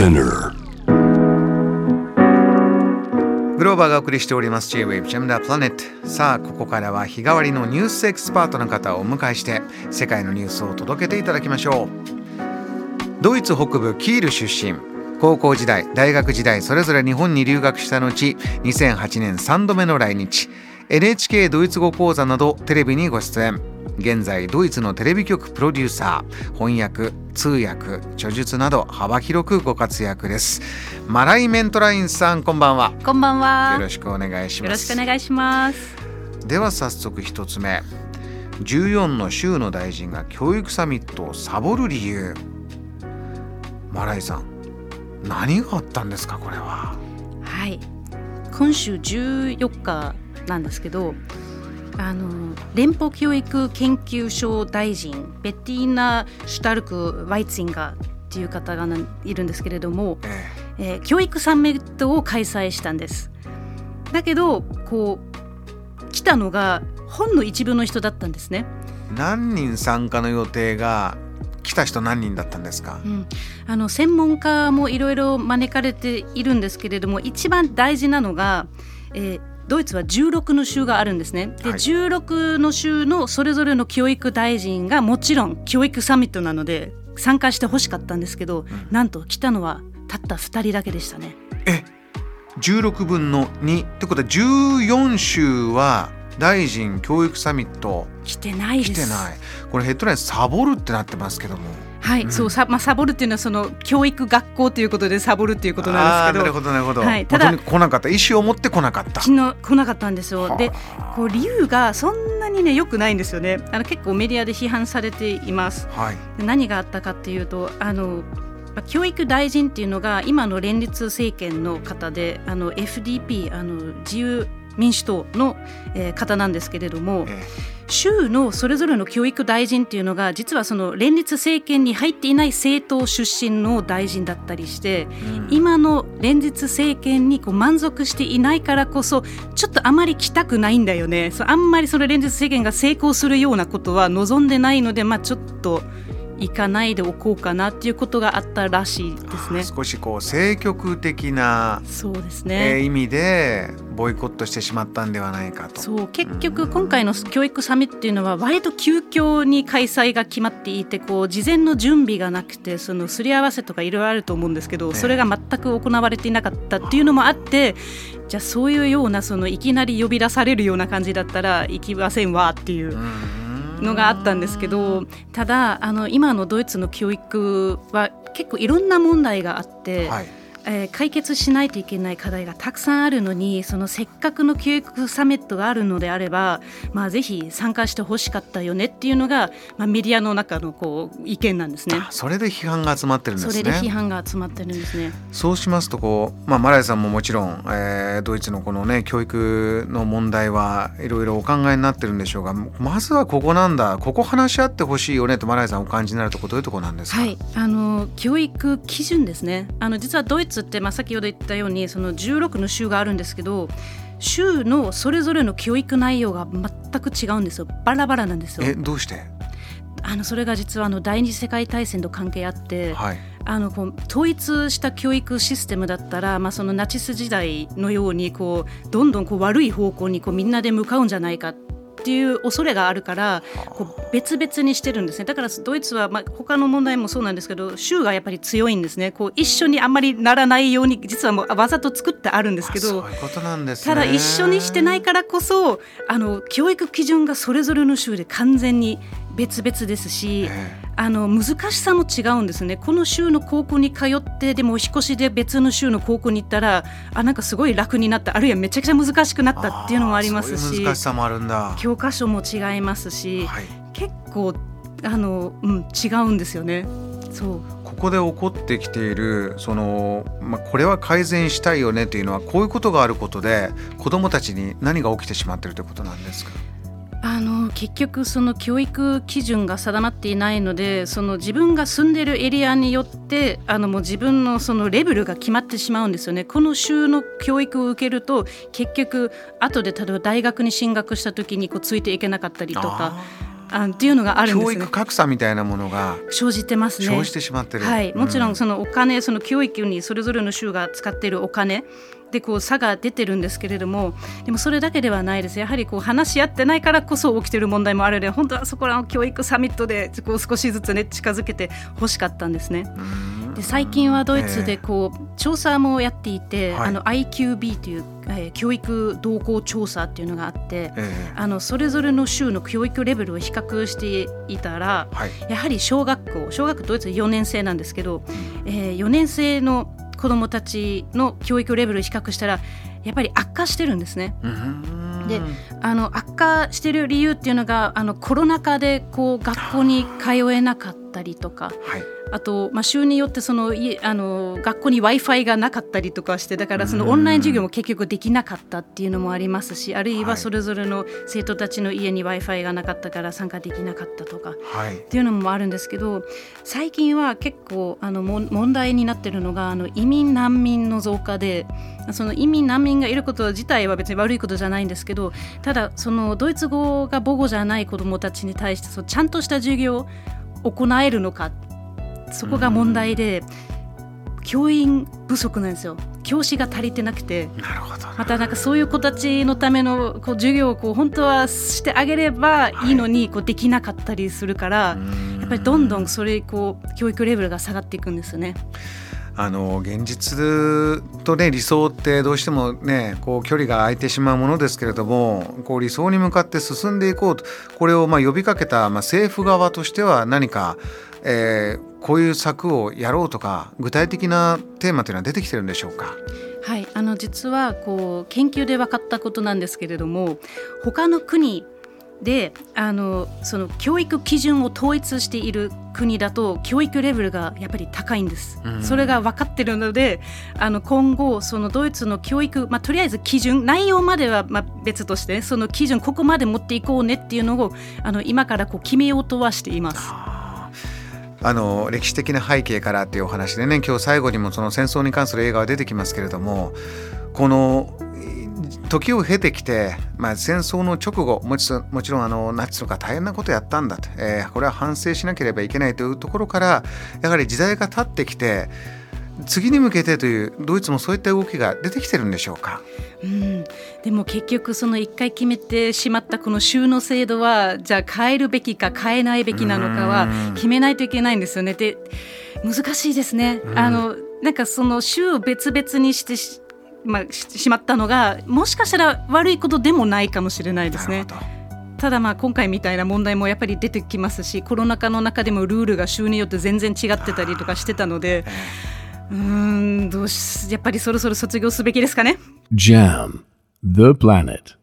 Spinner. グローバーがお送りしております。J-Wave Jam the Planet さあここからは日替わりのニュースエキスパートの方をお迎えして世界のニュースを届けていただきましょう。ドイツ北部キール出身。高校時代大学時代それぞれ日本に留学した後2008年3度目の来日。NHK ドイツ語講座などテレビにご出演。現在ドイツのテレビ局プロデューサー翻訳通訳著述など幅広くご活躍ですマライメントラインさんこんばんはこんばんは。よろしくお願いしよろますしくお願いします。では早速一つ目14の州の大臣が教育サミットをサボる理由マライさん何があったんですかこれははい。今週14日なんですけど、あの連邦教育研究所大臣ベティーナ・シュタルク・ワイツィンガーっていう方がいるんですけれども、ええー教育サミットを開催したんです。だけどこう来たのがほんの一部の人だったんですね。え何人参加の予定が来た人何人だったんですか？うん、あの専門家もいろいろ招かれているんですけれども一番大事なのが、えードイツは16の州があるんですね。で、はい16の州のそれぞれの教育大臣がもちろん教育サミットなので参加してほしかったんですけど、なんと来たのはたった2人だけでしたね。え16分の2ってことは14州は大臣教育サミット来てないです。来てないこれヘッドラインサボるってなってますけどもはい、うんそうさまあサボるっていうのはその教育学校ということでサボるっていうことなんですけど。なるほどなるほど、はいただ来なかった意思を持って来なかった昨日来なかったんですよ。ではあこう理由がそんなにね良くないんですよね。あの結構メディアで批判されています。はいで何があったかっていうとあのまあ教育大臣っていうのが今の連立政権の方であの FDP あの自由民主党の、えー方なんですけれどもえ州のそれぞれの教育大臣っていうのが実はその連立政権に入っていない政党出身の大臣だったりしてえうん。今の連立政権にこう満足していないからこそちょっとあまり来たくないんだよね。そうあんまりその連立政権が成功するようなことは望んでないので、まあ、ちょっと行かないでおこうかなっていうことがあったらしいですね。少しこう政局的な、そうですえーね、意味でボイコットしてしまったんではないかと。そう結局今回の教育サミットっていうのは割と急遽に開催が決まっていてこう事前の準備がなくてそのすり合わせとかいろいろあると思うんですけどええそれが全く行われていなかったっていうのもあってじゃあそういうようなそのいきなり呼び出されるような感じだったら行きませんわっていううんのがあったんですけどただあの今のドイツの教育は結構いろんな問題があって。はいえー解決しないといけない課題がたくさんあるのにそのせっかくの教育サミットがあるのであれば、まあ、ぜひ参加してほしかったよねっていうのが、まあ、メディアの中のこう意見なんですね。あそれで批判が集まってるんですね。それで批判が集まってるんですね。そうしますとこう、まあ、マライさんももちろん、えードイツのこのね教育の問題はいろいろお考えになってるんでしょうがまずはここなんだここ話し合ってほしいよねとマライさんお感じになるところどういうところなんですか、はい、あの教育基準ですねあの実はドイツって、まあ、先ほど言ったようにその16の州があるんですけど州のそれぞれの教育内容が全く違うんですよ。バラバラなんですよ。えどうして？あのそれが実はあの第二次世界大戦と関係あって、はい。あのこう統一した教育システムだったら、まあ、そのナチス時代のようにこうどんどんこう悪い方向にこうみんなで向かうんじゃないかっていう恐れがあるからこう別々にしてるんですね。だからドイツは、まあ、他の問題もそうなんですけど州がやっぱり強いんですね。こう一緒にあんまりならないように実はもうわざと作ってあるんですけどういうことなんですね。ただ一緒にしてないからこそあの教育基準がそれぞれの州で完全に別々ですし、えあの難しさも違うんですね。この州の高校に通ってでもお引っ越しで別の州の高校に行ったらあなんかすごい楽になった。あるいはめちゃくちゃ難しくなったっていうのもありますし難しさもあるんだ。教科書も違いますし、はい。結構あの、うん、違うんですよね。そう。ここで起こってきているその、まあ、これは改善したいよねというのはこういうことがあることで子どもたちに何が起きてしまっているということなんですか？あの結局その教育基準が定まっていないのでその自分が住んでるエリアによってあのもう自分のそのレベルが決まってしまうんですよね。この州の教育を受けると結局後で例えば大学に進学した時にこうついていけなかったりとか。あっていうのがあるんですね。教育格差みたいなものが生じてますね。生じてしまってる。はい、もちろんそのお金、その教育にそれぞれの州が使っているお金でこう差が出てるんですけれどもでもそれだけではないです。やはりこう話し合ってないからこそ起きてる問題もあるので本当はそこらの教育サミットでこう少しずつね近づけてほしかったんですね。で最近はドイツでこう、調査もやっていて、はい。あの IQB という、えー教育動向調査っていうのがあって、えあのそれぞれの州の教育レベルを比較していたらえはい。やはり小学校小学校ドイツ4年生なんですけど、えー4年生の子どもたちの教育レベルを比較したらやっぱり悪化してるんですね。うんであの悪化してる理由っていうのがあのコロナ禍でこう学校に通えなかったりとかはい。あと、まあ、州によってそのいあの学校に w i f i がなかったりとかしてだからそのオンライン授業も結局できなかったっていうのもありますしあるいはそれぞれの生徒たちの家に w i f i がなかったから参加できなかったとか。はい。っていうのもあるんですけど最近は結構あのもん問題になってるのがあの移民難民の増加でその移民難民がいること自体は別に悪いことじゃないんですけどただそのドイツ語が母語じゃない子どもたちに対してそうちゃんとした授業を行えるのかそこが問題で教員不足なんですよ教師が足りてなくて。なるほど。またなんかそういう子たちのためのこう授業をこう本当はしてあげればいいのにこうできなかったりするから、やっぱりどんどんそれこう教育レベルが下がっていくんですよね。あの現実とね理想ってどうしてもねこう距離が空いてしまうものですけれどもこう理想に向かって進んでいこうとこれをまあ呼びかけた、まあ、政府側としては何か、えーこういう策をやろうとか具体的なテーマというのは出てきてるんでしょうか？はい、あの実はこう研究で分かったことなんですけれども他の国であのその教育基準を統一している国だと教育レベルがやっぱり高いんです。うんそれが分かってるのであの今後そのドイツの教育、まあ、とりあえず基準内容まではまあ別としてその基準ここまで持っていこうねっていうのをあの今からこう決めようとはしています。あの歴史的な背景からっていうお話でね今日最後にもその戦争に関する映画が出てきますけれどもこの時を経てきて、まあ、戦争の直後もちろんもちろんあのナチスとか大変なことやったんだと、えーこれは反省しなければいけないというところからやはり時代が経ってきて次に向けてというドイツもそういった動きが出てきてるんでしょうか。うん、でも結局その一回決めてしまったこの州の制度はじゃあ変えるべきか変えないべきなのかはうん決めないといけないんですよね。で難しいですね。うんあのなんかその州を別々にしてし,、まあ、ししまったのがもしかしたら悪いことでもないかもしれないですねなる。ほどただまあ今回みたいな問題もやっぱり出てきますしコロナ禍の中でもルールが週によって全然違ってたりとかしてたのでうんどうしやっぱりそろそろ卒業すべきですかね？Jam, the planet.